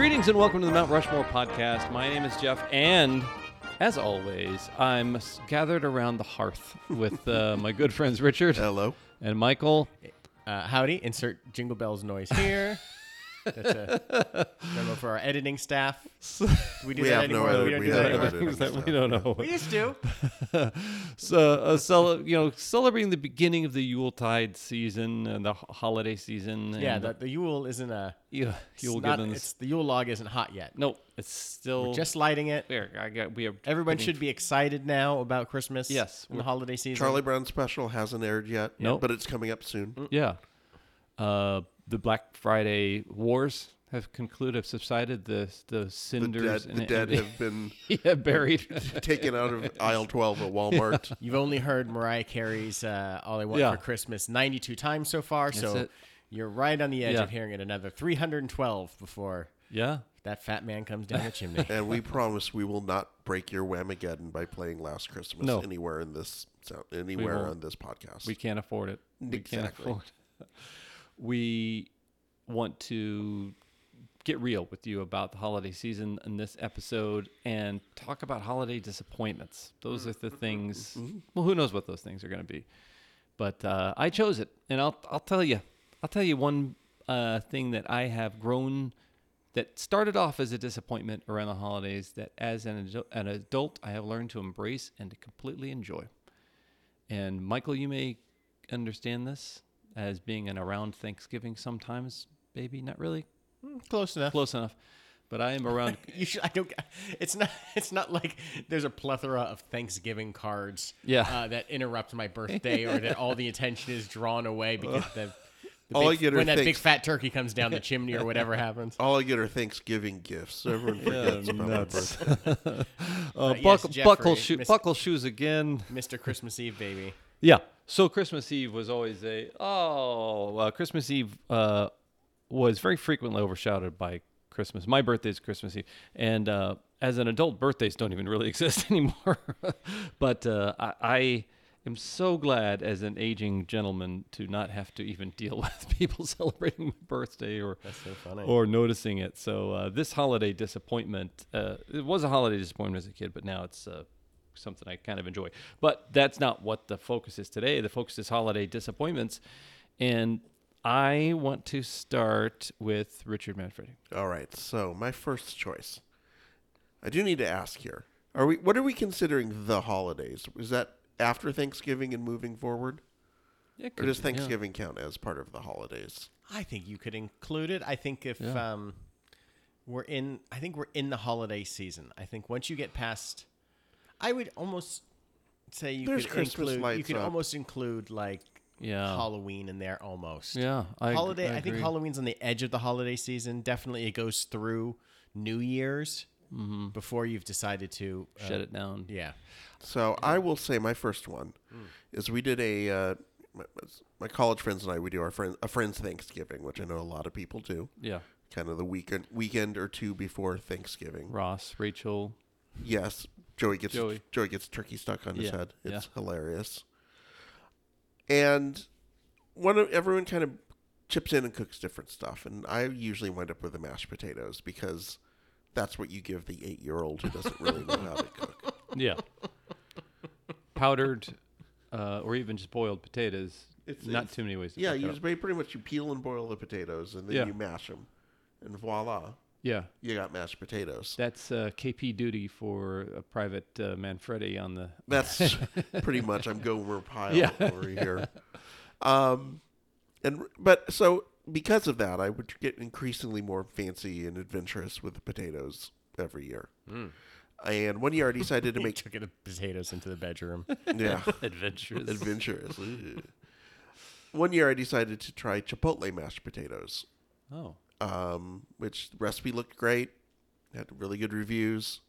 Greetings and welcome to the Mount Rushmore podcast. My name is Jeff, and as always, I'm s- gathered around the hearth with uh, my good friends Richard Hello. and Michael. Uh, howdy. Insert jingle bells noise here. That's a memo for our editing staff. Do we do We that have no anymore? edit- we don't we do have that no anymore. editing that we don't know. We used to. So, uh, cele- you know, celebrating the beginning of the Yuletide season and the h- holiday season. Yeah, and the, the Yule isn't a. yeah, it's Yule not- given it's, the Yule log isn't hot yet. No, it's still Just lighting it. there. I got we are Everyone getting- should be excited now about Christmas. Yes, and the we're- holiday season. Charlie Brown special hasn't aired yet. Nope. But it's coming up soon. Yeah. Uh, the Black Friday wars have concluded, have subsided. The the The cinders dead, and the dead and- have been yeah, buried. taken out of aisle 12 at Walmart. You've only heard Mariah Carey's uh, "All I Want Yeah. for Christmas" 92 times so far, so it. you're right on the edge Yeah. of hearing it another 312 before yeah. that fat man comes down the chimney. and we promise we will not break your whamageddon by playing Last Christmas No. anywhere in this anywhere on this podcast. We can't afford it. We can't Exactly. afford. We want to get real with you about the holiday season in this episode and talk about holiday disappointments. Those are the things. Well, who knows what those things are going to be? But uh, I chose it, and I'll I'll tell you. I'll tell you one uh, thing that I have grown. That started off as a disappointment around the holidays. That as an adult, an adult, I have learned to embrace and to completely enjoy. And Michael, you may understand this as being an around Thanksgiving sometimes, maybe not really Close enough. close enough, but I am around. You should. I don't. It's not. It's not like there's a plethora of Thanksgiving cards. Yeah. Uh, that interrupt my birthday, or that all the attention is drawn away because the. the All big- I get are when that big fat turkey comes down the chimney or whatever happens. All I get are Thanksgiving gifts. Everyone forgets about my nuts. birthday. Uh, yes, buckle, buckle, Jeffrey, shoe, Miss- buckle shoes again. Mr. Christmas Eve, baby. Yeah. So Christmas Eve was always a oh uh, Christmas Eve uh, was very frequently overshadowed by Christmas. My birthday is Christmas Eve, and uh, as an adult, birthdays don't even really exist anymore. but uh, I, I am so glad, as an aging gentleman, to not have to even deal with people celebrating my birthday or so or noticing it. So uh, this holiday disappointment, uh, it was a holiday disappointment as a kid, but now it's uh, something I kind of enjoy. But that's not what the focus is today. The focus is holiday disappointments, and I want to start with Richard Manfredi. All right. So, my first choice. I do need to ask here. Are we what are we considering the holidays? Is that after Thanksgiving and moving forward? It Or could does be, yeah. Thanksgiving count as part of the holidays? I think you could include it. I think if Yeah. um, we're in, I think we're in the holiday season. I think once you get past, I would almost say you There's could Christmas include. You lights could up. almost include like Yeah. Halloween in there almost. Yeah, I, holiday. I, I, think agree. Halloween's on the edge of the holiday season. Definitely, it goes through New Year's before you've decided to uh, shut it down. Yeah, So I will say my first one is we did a uh, my, my college friends and I we do our friend a friends Thanksgiving, which I know a lot of people do. Yeah, Kind of the weekend weekend or two before Thanksgiving. Ross, Rachel. Yes, Joey gets Joey. Joey, gets turkey stuck on his Yeah, head. It's yeah. hilarious. And one of everyone kind of chips in and cooks different stuff, and I usually wind up with the mashed potatoes because that's what you give the eight year old who doesn't really know how to cook. Yeah, powdered, uh, or even just boiled potatoes. It's- not it's- too many ways. To Yeah, cook you just pretty pretty much you peel and boil the potatoes, and then Yeah. you mash them, and voila, yeah. you got mashed potatoes. That's uh, KP duty for a private uh, Manfredi on the. That's pretty much I'm Gomer Pyle Yeah. over here. Um, and but so because of that, I would get increasingly more fancy and adventurous with the potatoes every year. And one year I decided to make took it potatoes into the bedroom. yeah Adventures. adventurous. One year I decided to try chipotle mashed potatoes, oh, um, which recipe looked great, had really good reviews.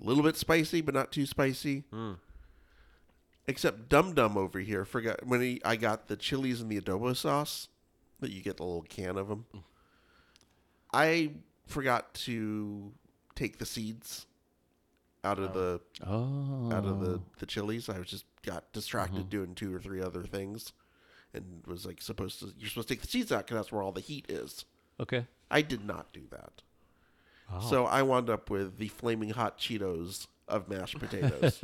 A little bit spicy, but not too spicy. Hmm. Except Dum Dum over here forgot when he, I got the chilies and the adobo sauce that you get the little can of them. Hmm. I forgot to take the seeds out of oh. the oh, out of the oh. the chilies. I was just got distracted mm-hmm. doing two or three other things, and was like supposed to. You're supposed to take the seeds out because that's where all the heat is. Okay. I did not do that. So I wound up with the flaming hot Cheetos of mashed potatoes,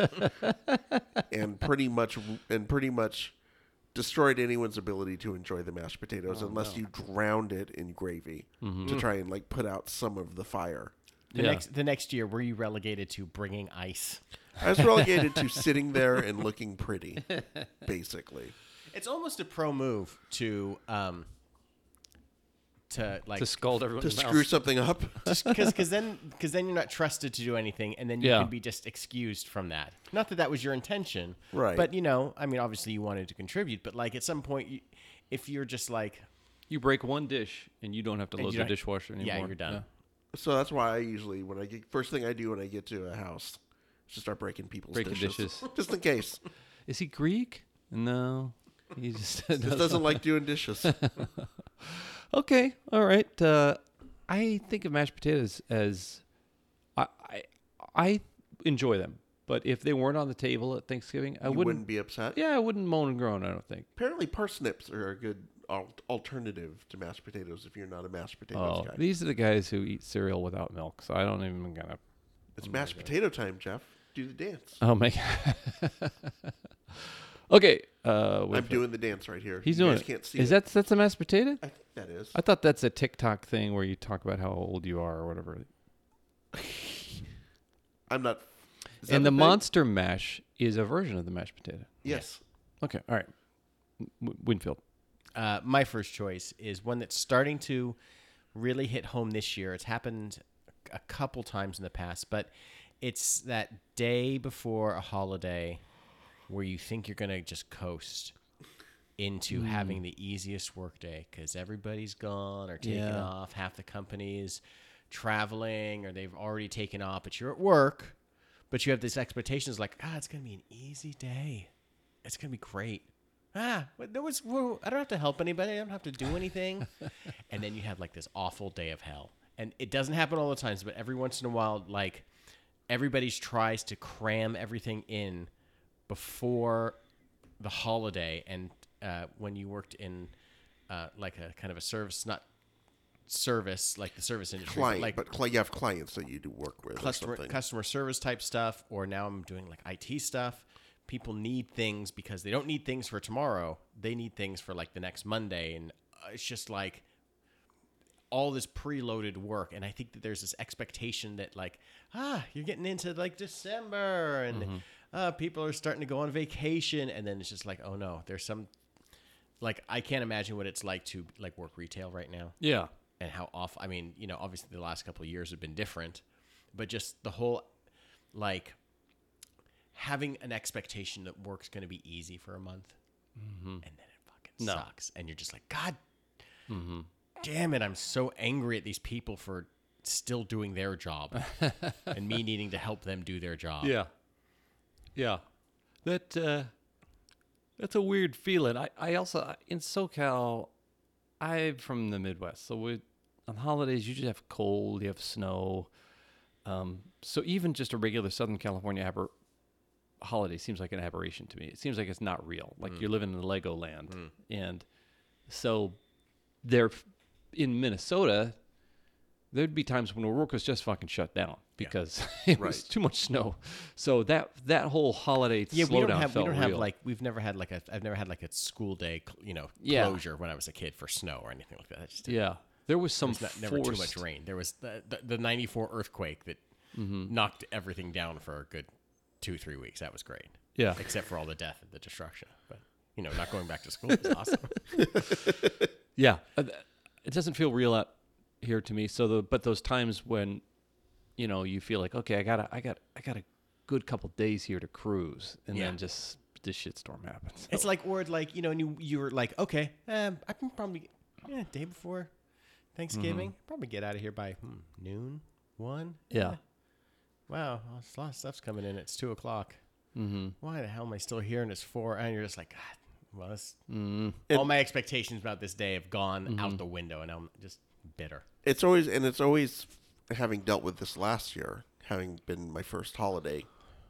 and pretty much and pretty much destroyed anyone's ability to enjoy the mashed potatoes unless you drowned it in gravy to try and like put out some of the fire. The Yeah. next the next year, were you relegated to bringing ice? I was relegated to sitting there and looking pretty, basically. It's almost a pro move to um to like to scold everyone. To screw something up. because because then because then you're not trusted to do anything, and then you Yeah. can be just excused from that. Not that that was your intention, Right. But you know, I mean, obviously you wanted to contribute, but like at some point, you, if you're just like, You break one dish and you don't have to And load you the don't- dishwasher anymore. yeah, you're done. So that's why I usually, when I get first thing I do when I get to a house, is just start breaking people's Breaking dishes, dishes. just in case. Is he Greek? No. He just Just doesn't like doing dishes. Okay, all right. Uh, I think of mashed potatoes as I, I I enjoy them, but if they weren't on the table at Thanksgiving, I you wouldn't. wouldn't be upset. Yeah, I wouldn't moan and groan. I don't think. Apparently, parsnips are a good al- alternative to mashed potatoes if you're not a mashed potatoes Oh, guy. these are the guys who eat cereal without milk, so I don't even gonna. It's mashed potato time, Jeff. Do the dance. Oh my. God. Okay. Uh, I'm wait for- doing the dance right here. He's you doing guys it. can't see Is it. that that's a mashed potato? I think that is. I thought that's a TikTok thing where you talk about how old you are or whatever. I'm not. And the thing? monster mash is a version of the mashed potato. Yes. Okay. All right. W- Winfield. uh, my first choice is one that's starting to really hit home this year. It's happened a couple times in the past, but it's that day before a holiday where you think you're going to just coast into having the easiest work day because everybody's gone or taken Yeah. off. Half the companies traveling or they've already taken off, but you're at work. But you have this expectations like, ah, it's gonna be an easy day. It's gonna be great. Ah, there was. I don't have to help anybody. I don't have to do anything. and then you have like this awful day of hell. And it doesn't happen all the times, but every once in a while, like everybody's tries to cram everything in before the holiday. And uh, when you worked in uh, like a kind of a service, not service like the service industry, Client, like but cli- you have clients that you do work with customer customer service type stuff, or now I'm doing like IT stuff. People need things because they don't need things for tomorrow. They need things for like the next Monday, and uh, it's just like all this preloaded work. And I think that there's this expectation that like ah, you're getting into like December, and Mm-hmm. Uh, people are starting to go on vacation, and then it's just like oh no, there's some like I can't imagine what it's like to like work retail right now Yeah. and how off I mean, you know, obviously the last couple of years have been different, but just the whole like having an expectation that work's going to be easy for a month and then it fucking No. sucks and you're just like god damn it i'm so angry at these people for still doing their job and me needing to help them do their job Yeah. Yeah. That uh that's a weird feeling. I I also in SoCal I'm from the Midwest. So we on holidays you just have cold, you have snow. Um so even just a regular Southern California aber- holiday seems like an aberration to me. It seems like it's not real. Like you're living in a Lego land. And so there in Minnesota there'd be times when work was just fucking shut down because it was too much snow. So that that whole holiday Yeah, slowdown we don't have we don't have like we've never had like a I've never had like a school day you know Yeah. closure when I was a kid for snow or anything like that. Yeah. There was some not, never too much rain. There was the, the, the 94 earthquake that Mm-hmm. knocked everything down for a good two, three weeks. That was great. Yeah. Except for all the death and the destruction. But, you know, not going back to school is awesome. Yeah, uh, it doesn't feel real out here to me. So the but those times when, you know, you feel like okay, I got I got I got a good couple days here to cruise, and Yeah. then just this shitstorm happens. it's like, or like, you know, and you, you were like, okay, um, I can probably, yeah, day before Thanksgiving, probably get out of here by hmm, noon, one. Yeah. Wow, well, a lot of stuff's coming in. It's two o'clock. Mm-hmm. Why the hell am I still here? And it's four. And you're just like, God, well, this, Mm-hmm. all my expectations about this day have gone out the window, and I'm just bitter. It's always and it's always having dealt with this last year, having been my first holiday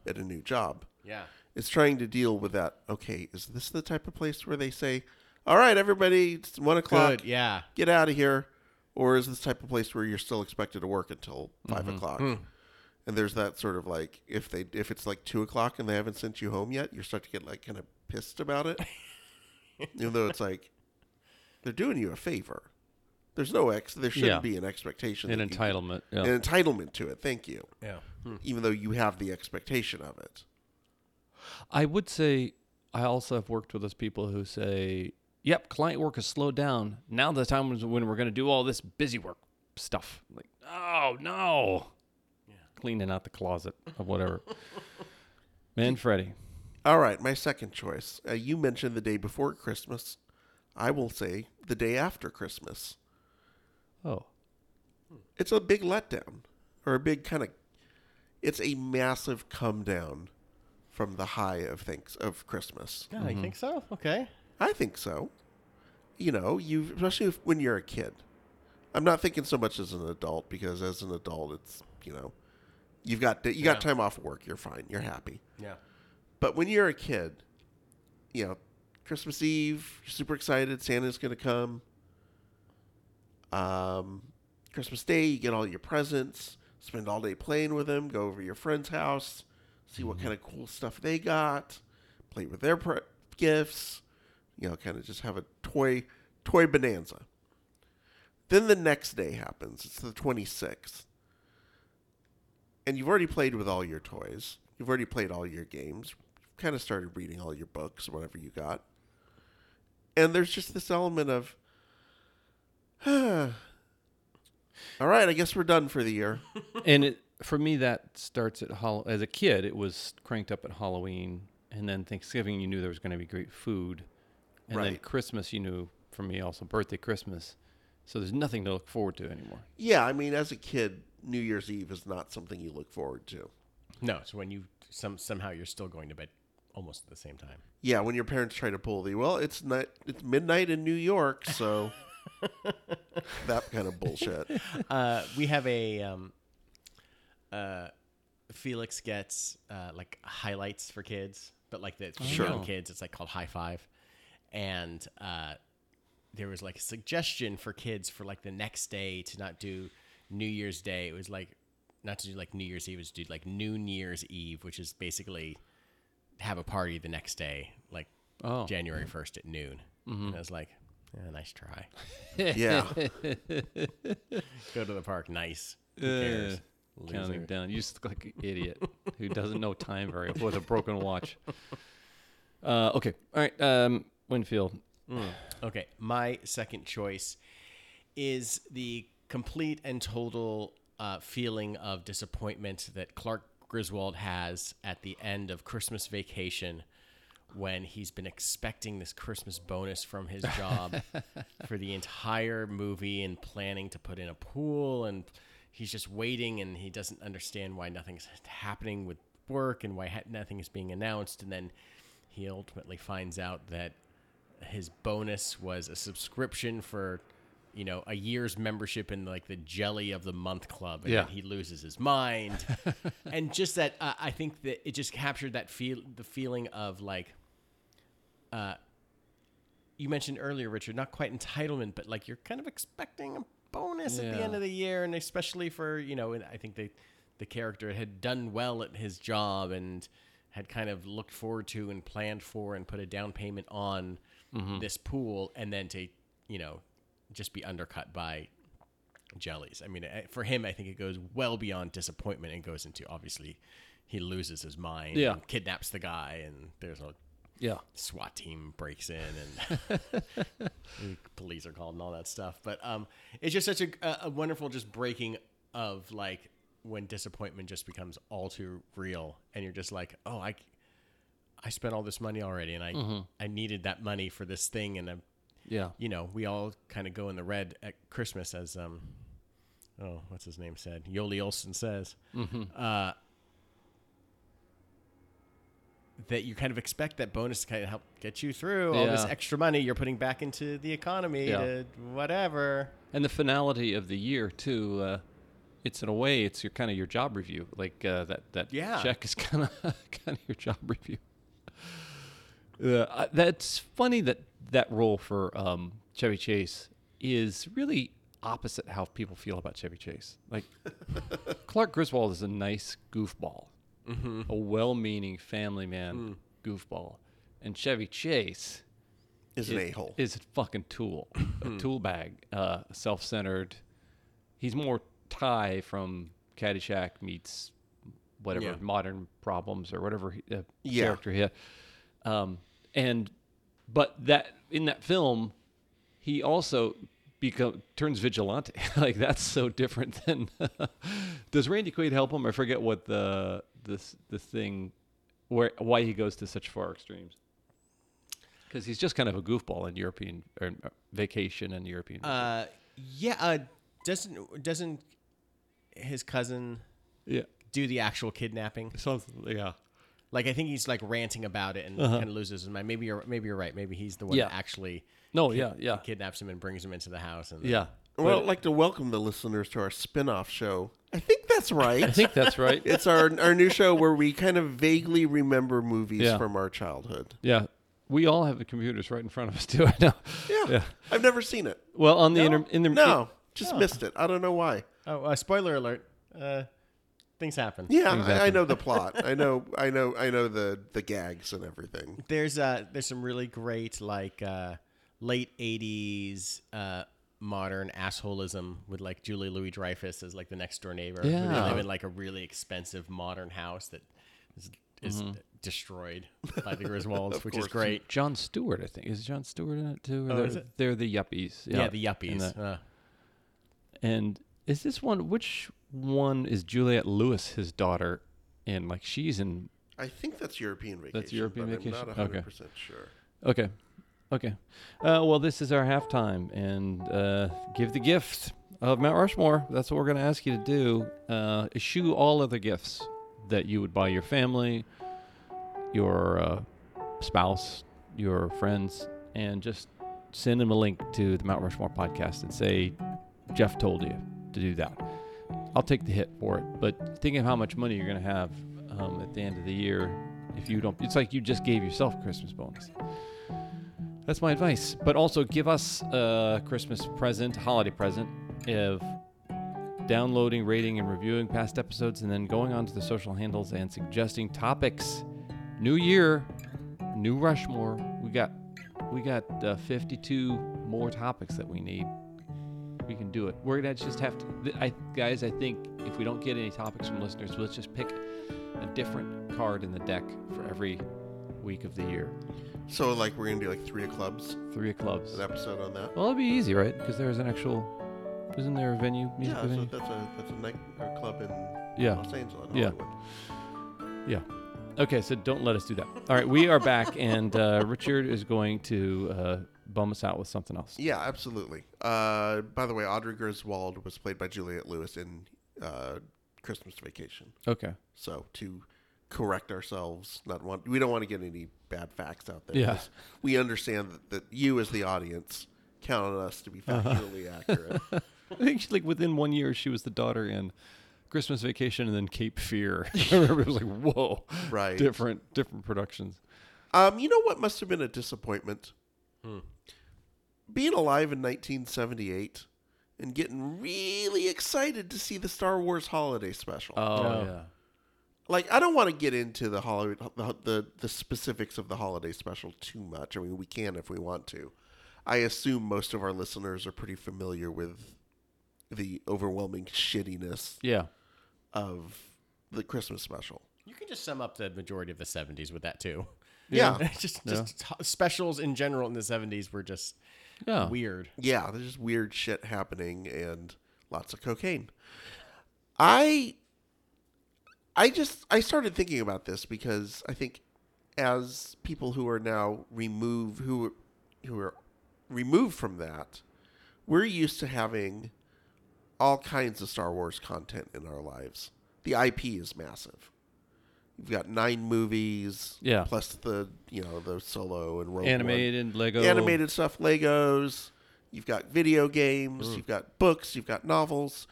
at a new job. Yeah. It's trying to deal with that. Okay, is this the type of place where they say, "All right, everybody, it's one o'clock, Good. Yeah. get out of here," or is this type of place where you're still expected to work until 5 mm-hmm. o'clock? Hmm. And there's that sort of like if they if it's like two o'clock and they haven't sent you home yet, you start to get like kind of pissed about it, even though it's like they're doing you a favor. There's no ex. There shouldn't Yeah. be an expectation, An that you- entitlement. Yeah. an entitlement to it. Thank you. Yeah. Even though you have the expectation of it. I would say I also have worked with those people who say, "Yep, client work has slowed down. Now the time is when we're going to do all this busy work stuff." Like, oh no, cleaning out the closet of whatever. Manfredi, All right, my second choice. Uh, you mentioned the day before Christmas. I will say the day after Christmas. Oh, It's a big letdown, or a big kind of. It's a massive come down from the high of things of Christmas. Yeah, I think so. Mm-hmm. Okay. I think so. You know, you especially if, when you're a kid. I'm not thinking so much as an adult because as an adult, it's you know, you've got you got Yeah. time off work. You're fine. You're happy. Yeah. But when you're a kid, you know, Christmas Eve, you're super excited. Santa's going to come. Um, Christmas Day, you get all your presents, spend all day playing with them, go over to your friend's house, see what kind of cool stuff they got, play with their pre- gifts, you know, kind of just have a toy toy bonanza. Then the next day happens. It's the 26th. And you've already played with all your toys. You've already played all your games. You've kind of started reading all your books, whatever you got. And there's just this element of, all right, I guess we're done for the year. and it for me that starts at Hall. As a kid, it was cranked up at Halloween, and then Thanksgiving, you knew there was going to be great food, and then Christmas, you knew for me also birthday, Christmas. So there's nothing to look forward to anymore. Yeah, I mean, as a kid, New Year's Eve is not something you look forward to. No, so when you some somehow you're still going to bed almost at the same time. Yeah, when your parents try to pull the well, it's not it's midnight in New York, so that kind of bullshit. uh, we have a um, uh, Felix gets uh, like highlights for kids, but like the Sure. young kids, it's like called High Five, and uh, there was like a suggestion for kids for like the next day to not do New Year's Day. It was like not to do like New Year's Eve, it was to do like New Year's Eve, which is basically have a party the next day, like Oh. January first at noon. And I was like, yeah, nice try. Yeah. Go to the park, nice. Who Uh, cares? Counting down. You just look like an idiot who doesn't know time very well with a broken watch. Uh, okay. All right. Um, Winfield. Okay, my second choice is the complete and total uh, feeling of disappointment that Clark Griswold has at the end of Christmas Vacation when he's been expecting this Christmas bonus from his job for the entire movie and planning to put in a pool and he's just waiting and he doesn't understand why nothing's happening with work and why ha- nothing is being announced and then he ultimately finds out that his bonus was a subscription for you know a year's membership in like the jelly of the month club and Yeah. he loses his mind and just that uh, i think that it just captured that feel the feeling of like uh you mentioned earlier richard not quite entitlement but like you're kind of expecting a bonus at the end of the year and especially for you know and i think the the character had done well at his job and had kind of looked forward to and planned for and put a down payment on this pool and then to you know just be undercut by jellies. I mean for him i think it goes well beyond disappointment and goes into obviously he loses his mind Yeah. kidnaps the guy and there's a Yeah. SWAT team breaks in and police are called and all that stuff. But um, it's just such a, a wonderful just breaking of like when disappointment just becomes all too real, and you're just like, oh, I, I spent all this money already, and I I needed that money for this thing, and I'm, Yeah. you know, we all kind of go in the red at Christmas as um, oh, what's his name said, Yoli Olson says, uh, that you kind of expect that bonus to kind of help get you through all this extra money you're putting back into the economy Yeah. to whatever. And the finality of the year too. Uh, it's in a way, it's your kind of your job review. Like uh, that that Yeah. check is kind of kind of your job review. Uh, that's funny that that role for um, Chevy Chase is really opposite how people feel about Chevy Chase. Like Clark Griswold is a nice goofball, a well-meaning family man goofball, and Chevy Chase Is an a hole. Is a fucking tool, a tool bag, uh, self-centered. He's more Ty from Caddyshack meets whatever Yeah. modern problems or whatever he, uh, Yeah. character he had. Um, and but that in that film, he also become turns vigilante. like that's so different than. does Randy Quaid help him? I forget what the this the thing where why he goes to such far extremes. Because he's just kind of a goofball in European or uh, vacation and European. Uh, yeah. Uh, doesn't doesn't his cousin yeah, do the actual kidnapping? something. Yeah, Like I think he's like ranting about it and Uh-huh. kind of loses his mind. Maybe you're maybe you're right. Maybe he's the one Yeah. that actually no, yeah, yeah, kidnaps him and brings him into the house. And yeah. Well, I'd like to welcome the listeners to our spin-off show. I think that's right. I think that's right. it's our our new show where we kind of vaguely remember movies Yeah. from our childhood. yeah, we all have the computers right in front of us too. I know. Yeah. Yeah. I've never seen it. Well, on the No? inter, in the No, just missed it. I don't know why. oh, uh, spoiler alert. Uh, things happen. Yeah, Things I, I know the plot. I know, I know, I know the the gags and everything. There's uh there's some really great like uh late '80s uh modern assholism with like Julie Louis Dreyfus as like the next door neighbor. who They Yeah. live in like a really expensive modern house that is, is Mm-hmm. destroyed by the Griswolds, which is great. John Stewart, I think. Is John Stewart in it too? Or Oh, they're, is it? they're the yuppies. Yeah, the And yuppies. the- Uh, And is this one? Which one is Juliette Lewis, his daughter? in? like she's in. I think that's European vacation. That's European but Vacation? I'm not Okay. 100 percent sure. Okay, okay. Uh, well, this is our halftime, and uh, give the gift of Mount Rushmore. That's what we're going to ask you to do. Uh, eschew all other gifts that you would buy your family, your uh, spouse, your friends, and just send them a link to the Mount Rushmore podcast and say, Jeff told you to do that. I'll take the hit for it, but think of how much money you're going to have um, at the end of the year if you don't. It's like you just gave yourself a Christmas bonus. That's my advice. But also give us a Christmas present, holiday present, of downloading, rating, and reviewing past episodes, and then going onto the social handles and suggesting topics. New year, new Rushmore. We got we got uh, 52 more topics that we need. We can do it. We're gonna just have to, I guys. I think if we don't get any topics from listeners, let's just pick a different card in the deck for every week of the year. So like we're gonna do like three of clubs, Three of clubs. an episode on that. Well, it'd be easy, right? Because there's an actual. Isn't there a venue? Music Yeah, so venue? that's a that's a night or club in Yeah. Los Angeles. Yeah. Hollywood. Okay, so don't let us do that. All right, we are back, and uh, Richard is going to uh, bum us out with something else. Yeah, absolutely. Uh, by the way, Audrey Griswold was played by Juliette Lewis in uh, Christmas Vacation. Okay. So to correct ourselves, not want we don't want to get any bad facts out there. Yeah. 'cause We understand that, that you as the audience count on us to be Uh-huh. factually accurate. I think she, like within one year, she was the daughter in Christmas Vacation and then Cape Fear. I remember it was like, whoa, Right. different different productions. Um, you know what must have been a disappointment? Hmm. Being alive in 1978 and getting really excited to see the Star Wars Holiday Special. Oh No. yeah. Like I don't want to get into the Hollywood the, the the specifics of the holiday special too much. I mean, we can if we want to. I assume most of our listeners are pretty familiar with the overwhelming shittiness Yeah. of the Christmas special. you can just sum up the majority of the '70s with that too. Yeah. just just h- specials in general in the '70s were just Yeah. weird. Yeah, there's just weird shit happening and lots of cocaine. I I just I started thinking about this because I think as people who are now removed who who are removed from that, we're used to having all kinds of Star Wars content in our lives. The IP is massive. You've got nine movies, Yeah. plus the you know the solo and Rogue One Animated Lego. animated stuff, Legos. You've got video games. Mm. You've got books. You've got novels.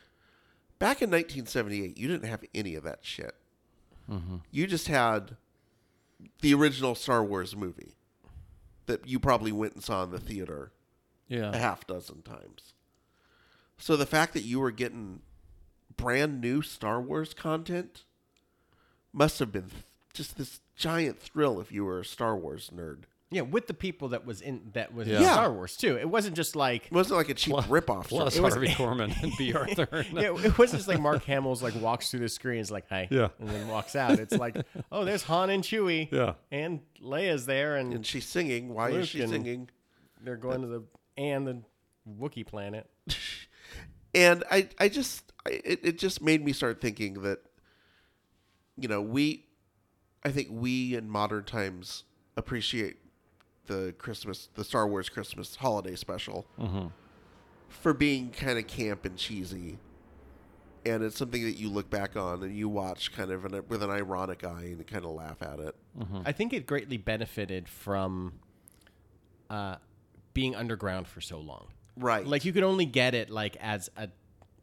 Back in 1978, you didn't have any of that shit. Mm-hmm. You just had the original Star Wars movie that you probably went and saw in the theater a half dozen times. So the fact that you were getting brand new Star Wars content must have been just this giant thrill if you were a Star Wars nerd. Yeah, with the people that was in that was in Yeah. Star Wars too. It wasn't just like It wasn't like a cheap ripoff. Plus Star Wars. Harvey Korman and Bea Arthur. yeah, it wasn't just like Mark Hamill's like walks through the screen, is like hi, Yeah. and then walks out. It's like, oh, there's Han and Chewie, Yeah. and Leia's there, and, and she's singing. Why Luke is she and- singing? they're going to the and the Wookiee planet. and I, I just, I, it, it just made me start thinking that, you know, we, I think we in modern times appreciate the Christmas, the Star Wars Christmas holiday special for being kind of camp and cheesy, and it's something that you look back on and you watch kind of in a, with an ironic eye and kind of laugh at it. I think it greatly benefited from uh, being underground for so long. Right. Like you could only get it like as a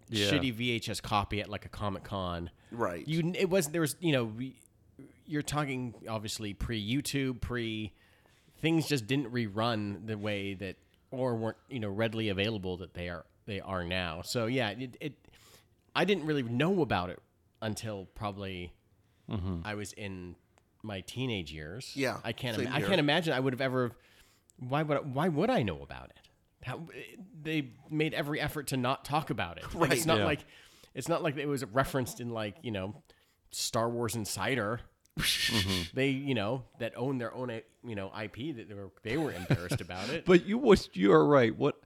Yeah. shitty VHS copy at like a Comic Con. Right. You it was there was you know we, you're talking obviously pre YouTube pre things just didn't rerun the way that or weren't you know readily available that they are they are now. So yeah, it, it I didn't really know about it until probably mm-hmm. I was in my teenage years. Yeah, I can't I can't imagine I would have ever why would why would I know about it? How they made every effort to not talk about it. Right. It's not Yeah. like it's not like it was referenced in like you know Star Wars Insider. They you know that own their own you know IP that they were they were embarrassed about it. But you was you are right. What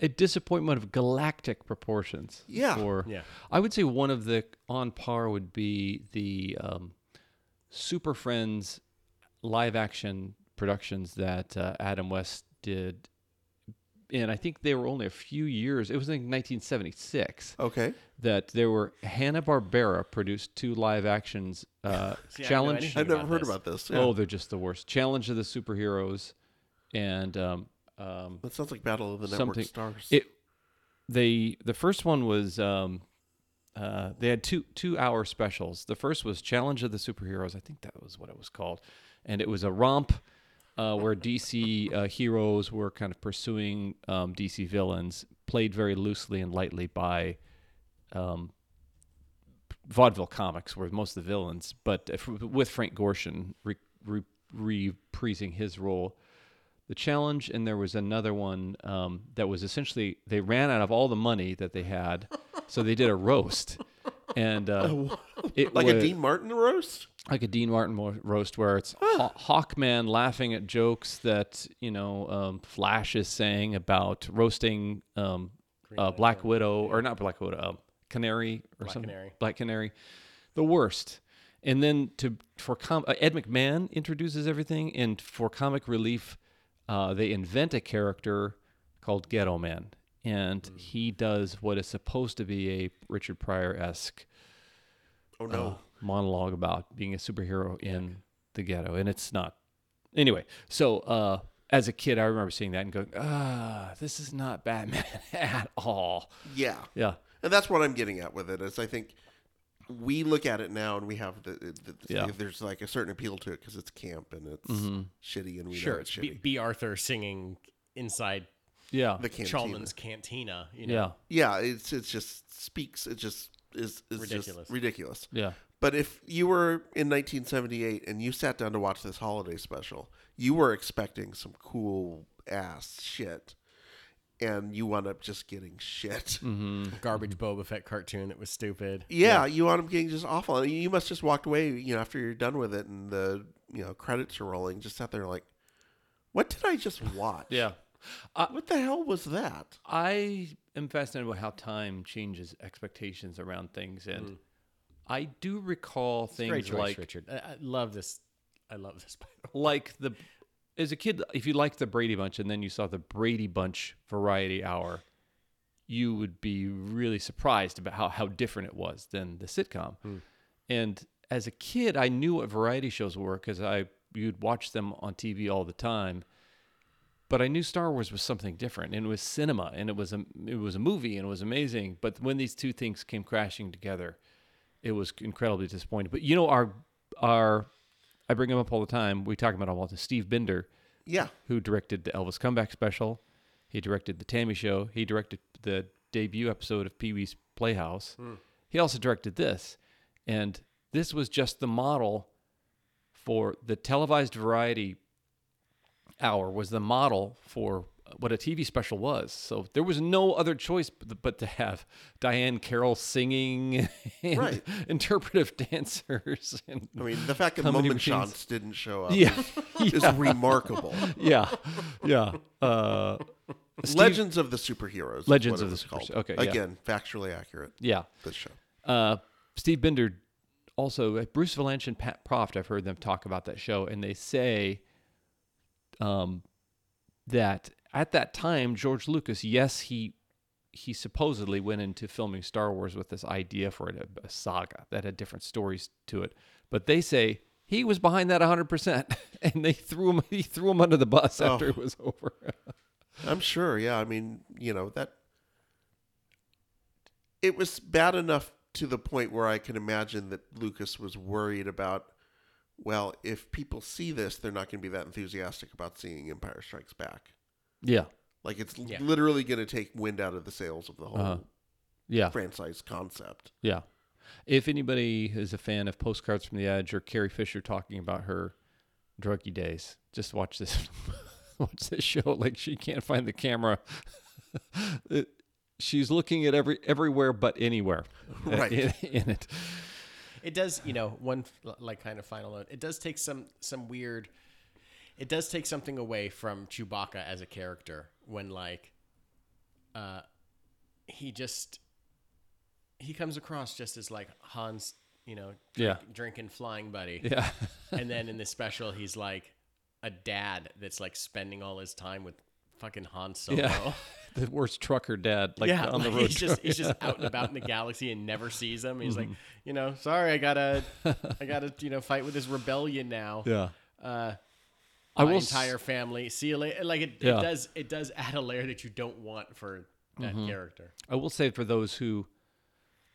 a disappointment of galactic proportions. Yeah. For Yeah. I would say one of the on par would be the um, Super Friends live action productions that uh, Adam West did. And I think they were only a few years. It was in 1976 okay. that there were Hanna Barbera produced two live actions. Uh, See, I didn't know challenge. I've never heard this. about this. Yeah. Oh, they're just the worst. Challenge of the superheroes, and um, um, that sounds like Battle of the Network. Stars. It they the first one was um, uh, they had two two hour specials. The first was Challenge of the Superheroes. I think that was what it was called, and it was a romp uh, where DC uh, heroes were kind of pursuing um, DC villains, played very loosely and lightly by. Um, vaudeville comics were most of the villains, but if, with Frank Gorshin re, re, reprising his role. The challenge, and there was another one um, that was essentially they ran out of all the money that they had, so they did a roast, and uh, it like a Dean Martin roast? like a Dean Martin mo- roast where it's Haw- Hawkman laughing at jokes that you know um, Flash is saying about roasting um, uh, Black Widow or not Black Widow, um, Canary or Black something. Canary. Black Canary, the worst. And then to for com- uh, Ed McMahon introduces everything, and for comic relief, uh, they invent a character called Ghetto Man, and he does what is supposed to be a Richard Pryor esque Oh no. monologue about being a superhero in the ghetto, and it's not. Anyway, so uh, as a kid, I remember seeing that and going, "Ah, this is not Batman at all." yeah. Yeah, And that's what I'm getting at with it is I think we look at it now and we have the, the, the Yeah. there's like a certain appeal to it because it's camp and it's shitty and we know Sure, it's it's B, shitty. Bea Arthur singing inside yeah, the cantina. Chalman's cantina. You know? yeah, Yeah, it's it's just speaks. It just is, is Ridiculous. Just ridiculous. yeah. But if you were in 1978 and you sat down to watch this holiday special, you were expecting some cool ass shit, and you wound up just getting shit. Mm-hmm. Garbage Boba Fett cartoon that was stupid. Yeah, you wound up getting just awful. And you must just walked away, you know, after you're done with it and the you know credits are rolling. Just sat there like, what did I just watch? Yeah. Uh, what the hell was that? I am fascinated by how time changes expectations around things, and hmm. I do recall Great things choice, like Richard. I, I love this. I love this. like the as a kid if you liked the Brady Bunch and then you saw the Brady Bunch Variety Hour, you would be really surprised about how how different it was than the sitcom. Hmm. And as a kid, I knew what variety shows were because I you'd watch them on TV all the time. But I knew Star Wars was something different, and it was cinema, and it was a it was a movie, and it was amazing. But when these two things came crashing together, it was incredibly disappointing. But you know, our our I bring him up all the time. We talk about him all the time. Steve Binder, Yeah, who directed the Elvis comeback special, he directed the T.A.M.I. Show, he directed the debut episode of Pee Wee's Playhouse. Hmm. He also directed this, and this was just the model for the televised variety hour was the model for what a TV special was. So there was no other choice but, to have Diahann Carroll singing and Right. interpretive dancers. And, I mean, the fact that Moment. Shots didn't show up yeah, is remarkable. yeah, yeah. Uh, Steve- Legends of the Superheroes. Legends of the was Super- called. okay, yeah. Again, factually accurate. Yeah. This show. Uh, Steve Binder, also uh, Bruce Vilanch and Pat Proft. I've heard them talk about that show, and they say um, that at that time George Lucas, yes, he he supposedly went into filming Star Wars with this idea for it, a, a saga that had different stories to it, but they say he was behind that 100%, and they threw him he threw him under the bus after Oh. it was over. I'm sure. Yeah. I mean, you know that. It was bad enough to the point where I can imagine that Lucas was worried about. Well, if people see this, they're not going to be that enthusiastic about seeing Empire Strikes Back. yeah, Like it's Yeah. literally going to take wind out of the sails of the whole Uh-huh. yeah. franchise concept. Yeah. If anybody is a fan of Postcards from the Edge or Carrie Fisher talking about her druggy days, just watch this watch this show. Like she can't find the camera. It- she's looking at every everywhere but anywhere. uh, Right. In, in it. It does, you know, one like kind of final note. It does take some some weird. It does take something away from Chewbacca as a character when like, uh, he just he comes across just as like Han's, you know, drink, Yeah. drinking flying buddy, Yeah. and then in this special he's like a dad that's like spending all his time with fucking Han Solo. Yeah. the worst trucker dad, like yeah, on the like, road. he's just he's just out and about in the galaxy and never sees them. He's Mm-hmm. like, you know, sorry, I gotta, I gotta, you know, fight with this rebellion now. yeah. Uh, I my will s- entire family. See you later. Like it, Yeah. it does, it does add a layer that you don't want for that Mm-hmm. character. I will say for those who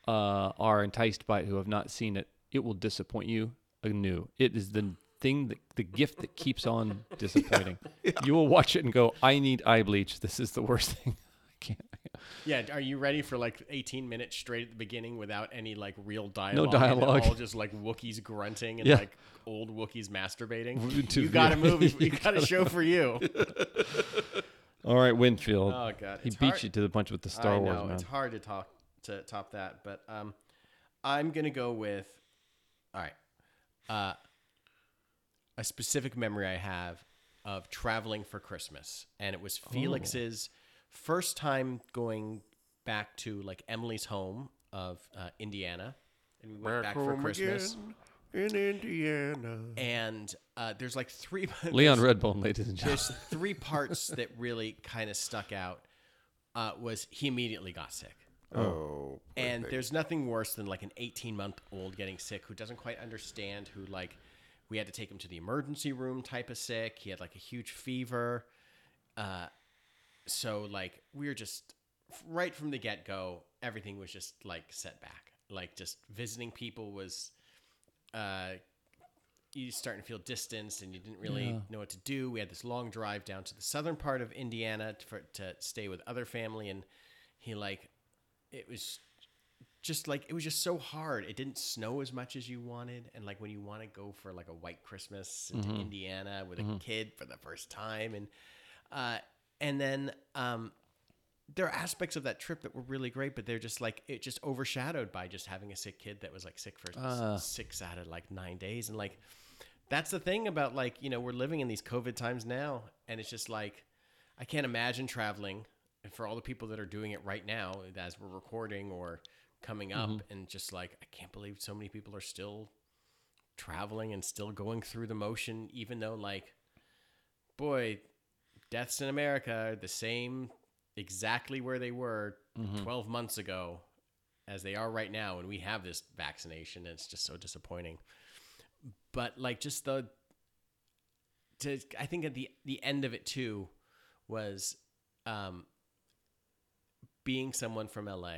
uh, are enticed by it, who have not seen it, it will disappoint you anew. It is the thing, that, the gift that keeps on disappointing. You will watch it and go, "I need eye bleach. This is the worst thing." I can't. Yeah, are you ready for like 18 minutes straight at the beginning without any like real dialogue? No dialogue. all just like Wookiees grunting and Yeah. like old Wookiees masturbating. You got a movie. you got a show for you. All right, Winfield. Oh god, he it's beat hard- you to the punch with the Star I Wars, man. it's hard to talk to top that, but um, I'm gonna go with all right. Uh, a specific memory I have of traveling for Christmas, and it was Felix's first time going back to like Emily's home of uh, Indiana, and we went back, for home Christmas. again in Indiana. And uh, there's like three. Leon Redbone, ladies and gentlemen. there's three parts that really kind of stuck out. Uh, was he immediately got sick? Oh, And there's nothing worse than like an 18 month old getting sick who doesn't quite understand. Who like we had to take him to the emergency room type of sick. He had like a huge fever. Uh, so like we were just right from the get go. Everything was just like set back. Like just visiting people was uh, you starting to feel distanced and you didn't really know what to do. We had this long drive down to the southern part of Indiana to, for, to stay with other family, and he like it was just like it was just so hard. It didn't snow as much as you wanted, and like when you want to go for like a white Christmas into Indiana with a kid for the first time, and uh, and then um, there are aspects of that trip that were really great, but they're just like it just overshadowed by just having a sick kid that was like sick for Ah. six out of like nine days, and like that's the thing about like you know we're living in these COVID times now, and it's just like I can't imagine traveling, and for all the people that are doing it right now as we're recording or coming up, and just like I can't believe so many people are still traveling and still going through the motion, even though like boy, deaths in America are the same exactly where they were 12 months ago as they are right now and we have this vaccination and it's just so disappointing. But like just the to i think at the the end of it too was um being someone from la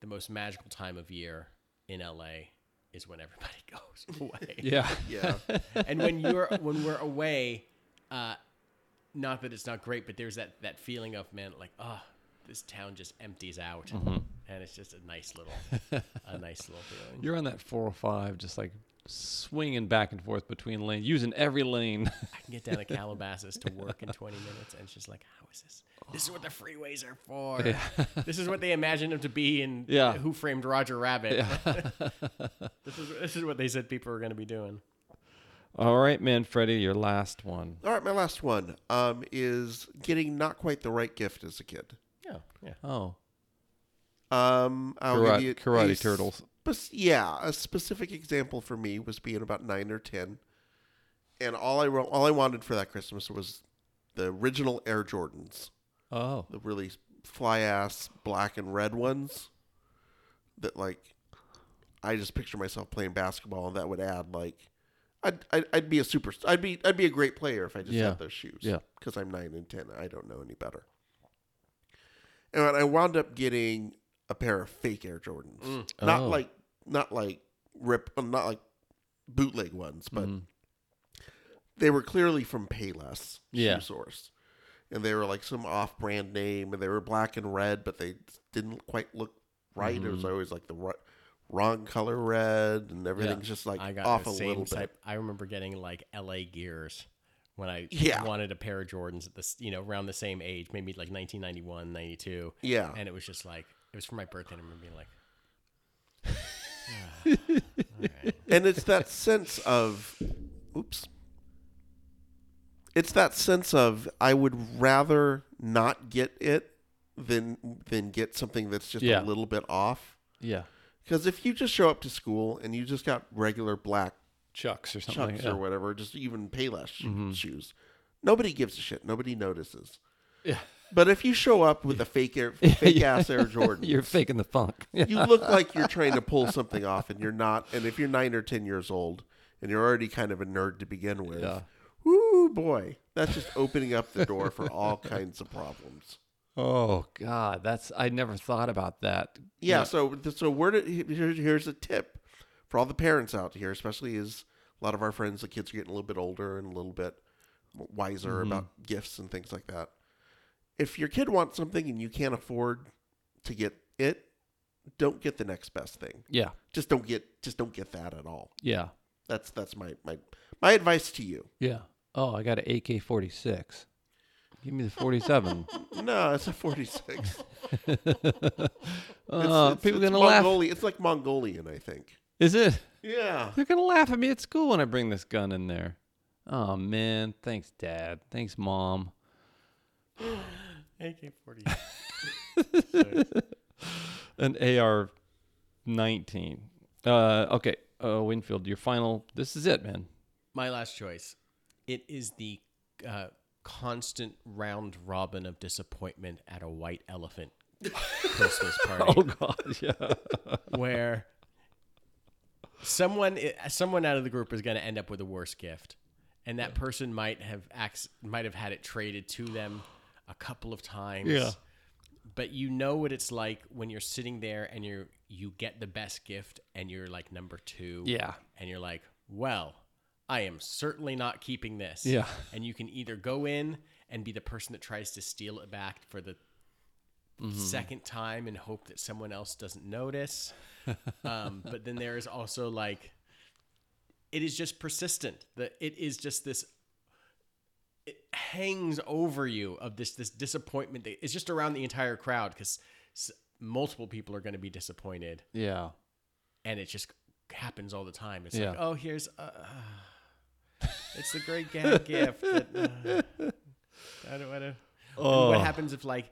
the most magical time of year in la is when everybody goes away yeah. yeah. and when you're when we're away, uh, not that it's not great, but there's that that feeling of man, like oh, this town just empties out, Mm-hmm. and it's just a nice little, a nice little feeling. You're on that 405, just like swinging back and forth between lanes, using every lane. I can get down to Calabasas to work in 20 minutes, and she's like, how is this? This is what the freeways are for. this is what they imagined them to be in Yeah. Who Framed Roger Rabbit. this is this is what they said people were going to be doing. All right, Manfredi, your last one. All right, my last one um, is getting not quite the right gift as a kid. Yeah, yeah. Oh, Um, I'll karate, give you karate s- turtles. Yeah, a specific example for me was being about nine or ten, and all I all I wanted for that Christmas was the original Air Jordans, Oh, the really fly ass black and red ones. That like, I just picture myself playing basketball, and that would add like, I'd I'd, I'd be a super, I'd be I'd be a great player if I just Yeah. had those shoes. Yeah. because I'm nine and ten, I don't know any better. And I wound up getting a pair of fake Air Jordans, not Oh. like not like rip, uh, not like bootleg ones, but Mhm. they were clearly from Payless Yeah. shoe source, and they were like some off-brand name, and they were black and red, but they didn't quite look right. It was Mm-hmm. always like the ri- wrong color red, and everything's just like I got off the a same little bit. type. I remember getting like LA Gears when I Yeah. wanted a pair of Jordans at this, you know, around the same age, maybe like 1991, 92. Yeah, And it was just like, it was for my birthday. And I remember being like, and it's that sense of oops it's that sense of i would rather not get it than than get something that's just Yeah. a little bit off yeah, because if you just show up to school and you just got regular black Chucks or something. chucks or whatever just even payless sh- Mhm. shoes nobody gives a shit nobody notices Yeah. But if you show up with a fake air fake ass air jordan You're faking the funk. You look like you're trying to pull something off and you're not and if you're nine or ten years old and you're already kind of a nerd to begin with Yeah. whoo boy that's just opening up the door for all kinds of problems Oh God, that's I never thought about that. yeah, so so where did here, here's a tip for all the parents out here especially as a lot of our friends the kids are getting a little bit older and a little bit wiser mm-hmm. about gifts and things like that if your kid wants something and you can't afford to get it don't get the next best thing Yeah, just don't get just don't get that at all yeah, That's that's my my my advice to you. yeah. Oh, I got an AK-46. Give me the 47. No, it's a forty six. Oh, uh, people gonna laugh. It's like Mongolian, I think. Is it? Yeah. They're gonna laugh at me at school when I bring this gun in there. Oh man, thanks, Dad. Thanks, Mom. AK 40. An AR-19. Uh, okay, uh, Winfield, your final. This is it, man. My last choice. It is the uh, constant round robin of disappointment at a white elephant Christmas party. Oh God, yeah. where someone someone out of the group is going to end up with a worse gift and that person might have acts might have had it traded to them a couple of times Yeah. but you know what it's like when you're sitting there and you're you get the best gift and you're like number 2 Yeah. and you're like well I am certainly not keeping this Yeah. and you can either go in and be the person that tries to steal it back for the second time and hope that someone else doesn't notice. um, but then there is also like, it is just persistent. That it is just this. Hangs over you of this this disappointment. That it's just around the entire crowd because multiple people are going to be disappointed, Yeah. and it just happens all the time. It's Yeah. like, oh, here's. Uh, it's the great gag gift. That, uh, I don't want to. Oh. What happens if like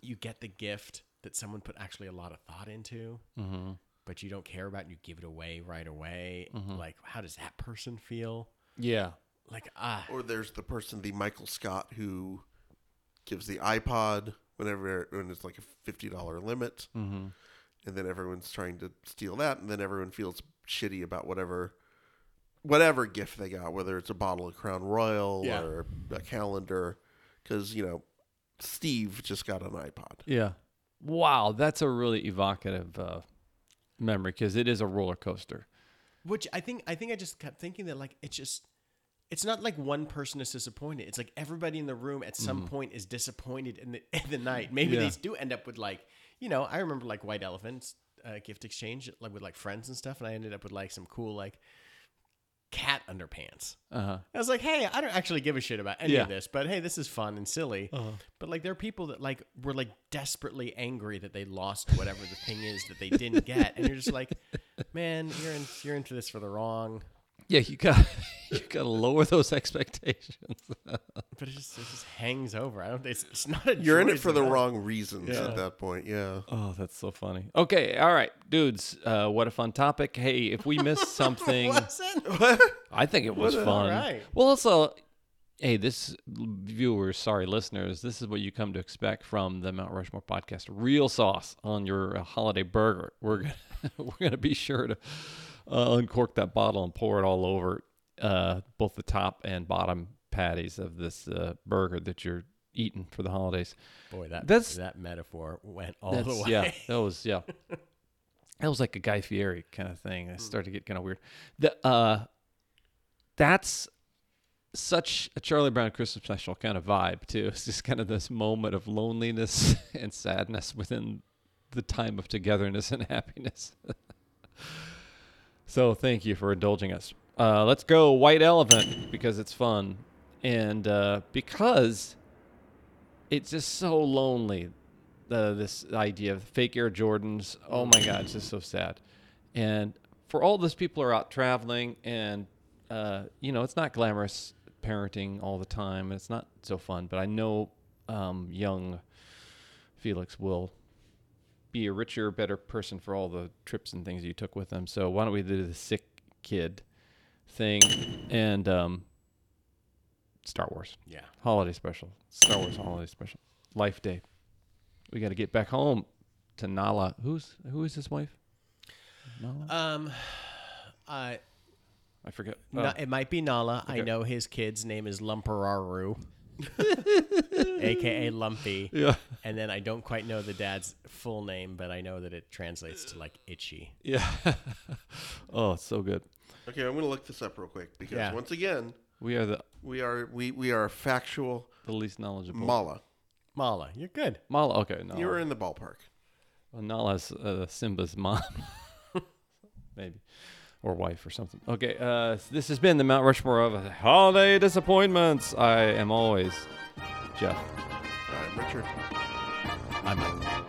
you get the gift that someone put actually a lot of thought into, Mm-hmm. but you don't care about, and you give it away right away? Like, how does that person feel? Yeah. Like, ah, Or there's the person, the Michael Scott, who gives the iPod whenever when it's like a fifty dollar limit, Mm-hmm. and then everyone's trying to steal that, and then everyone feels shitty about whatever whatever gift they got, whether it's a bottle of Crown Royal Yeah. or a calendar, because you know Steve just got an iPod. Yeah. Wow, that's a really evocative uh, memory because it is a roller coaster. which I think I think I just kept thinking that like it's just it's not like one person is disappointed. It's like everybody in the room at some point is disappointed in the in the night. Maybe Yeah. they do end up with like, you know, I remember like White Elephants uh, gift exchange like with like friends and stuff, and I ended up with like some cool like cat underpants. Uh-huh. I was like, hey, I don't actually give a shit about any Yeah. of this, but hey, this is fun and silly. But like, there are people that like were like desperately angry that they lost whatever the thing is that they didn't get, and you're just like, man, you're in, you're into this for the wrong. Yeah, you got you got to lower those expectations. But it just it just hangs over. I don't. It's, it's not a. You're in it for the at all. wrong reasons Yeah. at that point. Yeah. Oh, that's so funny. Okay, all right, dudes. Uh, what a fun topic. Hey, if we missed something, Was it? I think it was fun. Alright. Well, also, hey, this viewers, sorry, listeners, this is what you come to expect from the Mount Rushmore podcast: real sauce on your uh, holiday burger. We're gonna we're gonna be sure to uh, uncork that bottle and pour it all over uh, both the top and bottom patties of this uh, burger that you're eating for the holidays. Boy, that That's- that metaphor went all the way. Yeah, that was yeah. That was like a Guy Fieri kind of thing. I started to get kind of weird. The uh, that's such a Charlie Brown Christmas special kind of vibe too. It's just kind of this moment of loneliness and sadness within the time of togetherness and happiness. so thank you for indulging us. Uh, let's go White Elephant because it's fun and uh, because it's just so lonely. Uh, this idea of fake Air Jordans. Oh my God, it's just so sad. And for all those people are out traveling, and uh, you know, it's not glamorous parenting all the time. and It's not so fun. But I know um, young Felix will be a richer, better person for all the trips and things you took with them. So why don't we do the sick kid thing and um, Star Wars Yeah. holiday special, Star Wars holiday special, Life Day. We got to get back home to Nala. Who's who is his wife? Nala. Um, I I forget. Na- Oh, it might be Nala. I know his kid's name is Lumpawarrump, aka Lumpy. yeah, And then I don't quite know the dad's full name, but I know that it translates to like itchy. yeah. oh, it's so good. Okay, I'm gonna look this up real quick because Yeah. once again, We are the we are we we are factual the least knowledgeable. Malla. Malla, you're good. Malla. Okay, Nala. You were in the ballpark. Well, Nala's uh, Simba's mom, maybe, or wife or something. Okay, uh, this has been the Mount Rushmore of holiday disappointments. I am always Jeff. I'm Richard. I'm